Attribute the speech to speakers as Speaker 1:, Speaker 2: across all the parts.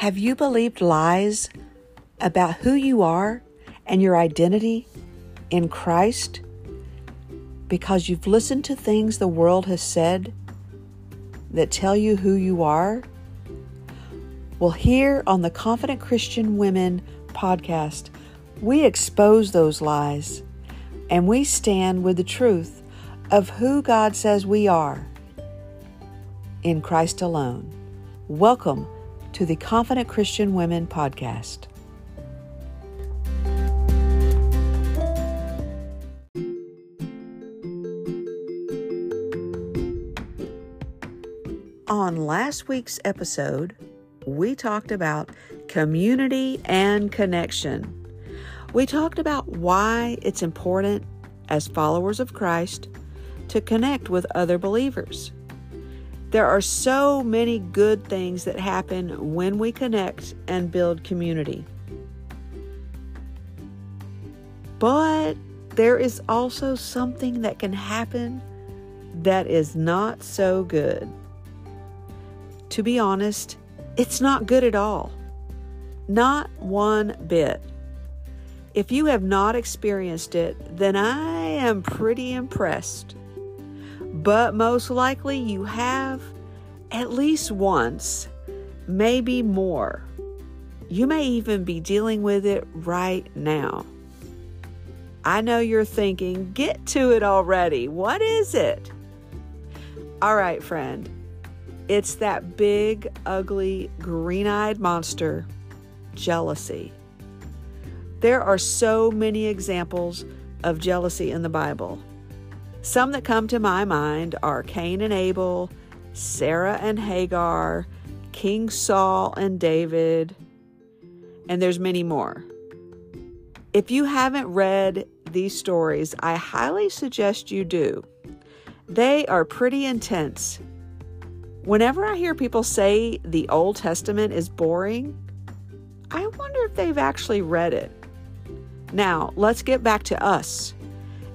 Speaker 1: Have you believed lies about who you are and your identity in Christ because you've listened to things the world has said that tell you who you are? Well, here on the Confident Christian Women podcast, we expose those lies and we stand with the truth of who God says we are in Christ alone. Welcome to the Confident Christian Women podcast. On last week's episode, we talked about community and connection. We talked about why it's important as followers of Christ to connect with other believers. There are so many good things that happen when we connect and build community. But there is also something that can happen that is not so good. To be honest, it's not good at all. Not one bit. If you have not experienced it, then I am pretty impressed. But most likely you have at least once, maybe more. You may even be dealing with it right now. I know you're thinking, get to it already. What is it? All right, friend. It's that big, ugly, green eyed monster, jealousy. There are so many examples of jealousy in the Bible. Some that come to my mind are Cain and Abel, Sarah and Hagar, King Saul and David, and there's many more. If you haven't read these stories, I highly suggest you do. They are pretty intense Whenever I hear people say the Old Testament is boring, I wonder if they've actually read it. Now, let's get back to us.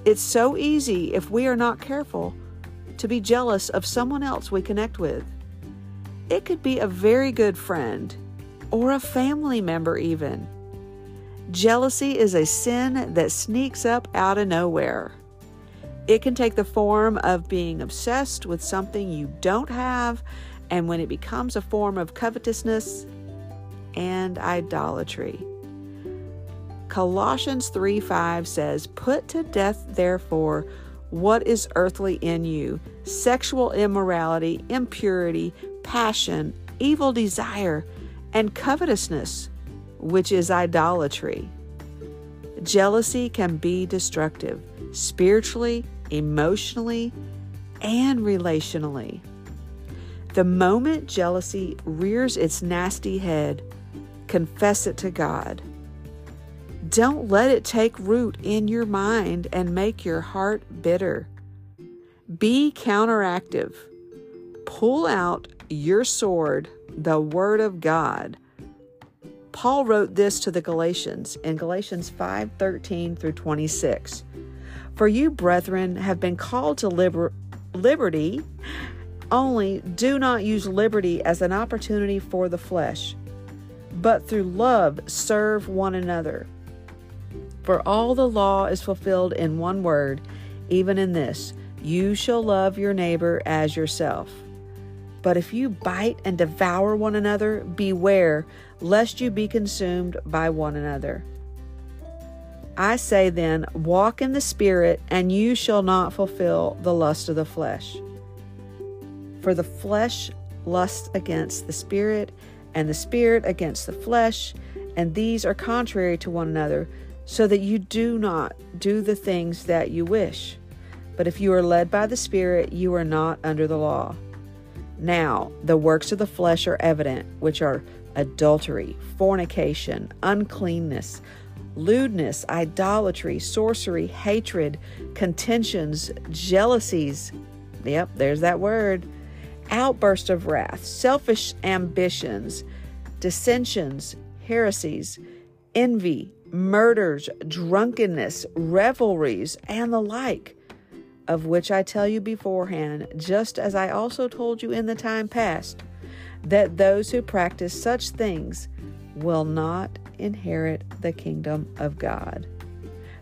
Speaker 1: It's so easy, if we are not careful, to be jealous of someone else we connect with. It could be a very good friend or a family member, even. Jealousy is a sin that sneaks up out of nowhere. It can take the form of being obsessed with something you don't have, and when it becomes a form of covetousness and idolatry. Colossians 3 5 says, Put to death, therefore, what is earthly in you sexual immorality, impurity, passion, evil desire, and covetousness, which is idolatry. Jealousy can be destructive, spiritually emotionally, and relationally. The moment jealousy rears its nasty head, confess it to God. Don't let it take root in your mind and make your heart bitter. Be counteractive. Pull out your sword, the Word of God. Paul wrote this to the Galatians in Galatians 5 13 through 26. For you, brethren, have been called to liber- liberty, only do not use liberty as an opportunity for the flesh, but through love serve one another. For all the law is fulfilled in one word, even in this you shall love your neighbor as yourself. But if you bite and devour one another, beware lest you be consumed by one another. I say then, walk in the Spirit, and you shall not fulfill the lust of the flesh. For the flesh lusts against the Spirit, and the Spirit against the flesh, and these are contrary to one another, so that you do not do the things that you wish. But if you are led by the Spirit, you are not under the law. Now, the works of the flesh are evident, which are adultery, fornication, uncleanness lewdness, idolatry, sorcery, hatred, contentions, jealousies. Yep, there's that word. Outburst of wrath, selfish ambitions, dissensions, heresies, envy, murders, drunkenness, revelries, and the like, of which I tell you beforehand, just as I also told you in the time past, that those who practice such things will not inherit the kingdom of God.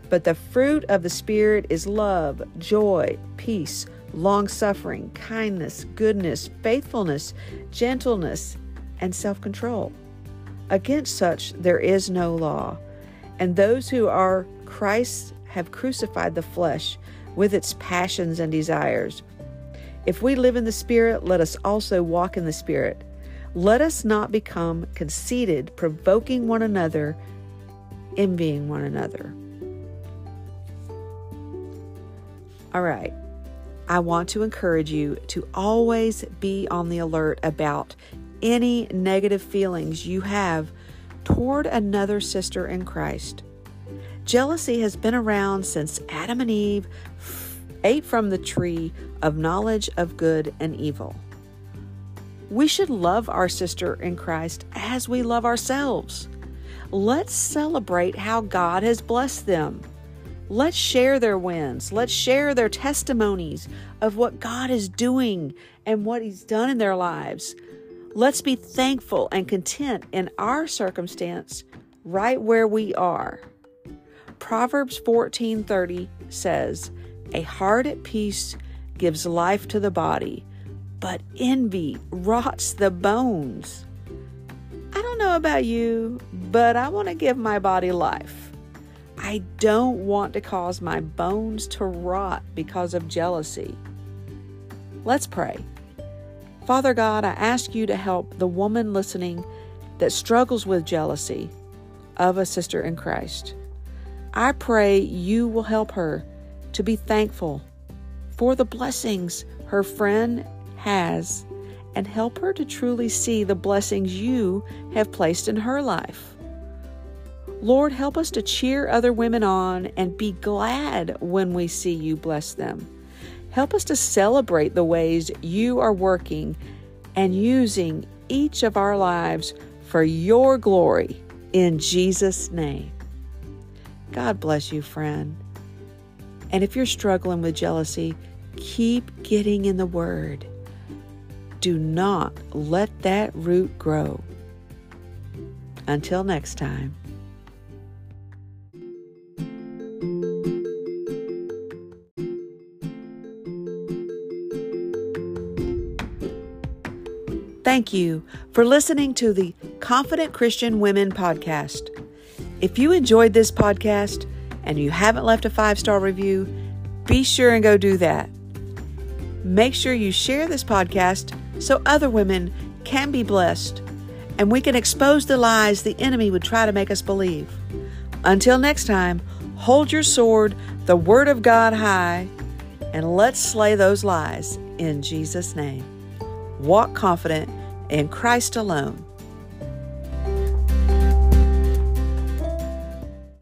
Speaker 1: But the fruit of the Spirit is love, joy, peace, long suffering, kindness, goodness, faithfulness, gentleness, and self control. Against such there is no law. And those who are Christ's have crucified the flesh with its passions and desires. If we live in the Spirit, let us also walk in the Spirit. Let us not become conceited, provoking one another, envying one another. All right. I want to encourage you to always be on the alert about any negative feelings you have toward another sister in Christ. Jealousy has been around since Adam and Eve ate from the tree of knowledge of good and evil. We should love our sister in Christ as we love ourselves. Let's celebrate how God has blessed them. Let's share their wins. Let's share their testimonies of what God is doing and what He's done in their lives. Let's be thankful and content in our circumstance right where we are. Proverbs 14:30 says, "A heart at peace gives life to the body, but envy rots the bones." I don't know about you, but I want to give my body life. I don't want to cause my bones to rot because of jealousy. Let's pray. Father God, I ask you to help the woman listening that struggles with jealousy of a sister in Christ. I pray you will help her to be thankful for the blessings her friend has and help her to truly see the blessings you have placed in her life. Lord, help us to cheer other women on and be glad when we see you bless them. Help us to celebrate the ways you are working and using each of our lives for your glory in Jesus' name. God bless you, friend. And if you're struggling with jealousy, keep getting in the Word. Do not let that root grow. Until next time. Thank you for listening to the Confident Christian Women podcast. If you enjoyed this podcast and you haven't left a five star review, be sure and go do that. Make sure you share this podcast so other women can be blessed and we can expose the lies the enemy would try to make us believe. Until next time, hold your sword, the Word of God, high, and let's slay those lies in Jesus' name. Walk confident in Christ alone.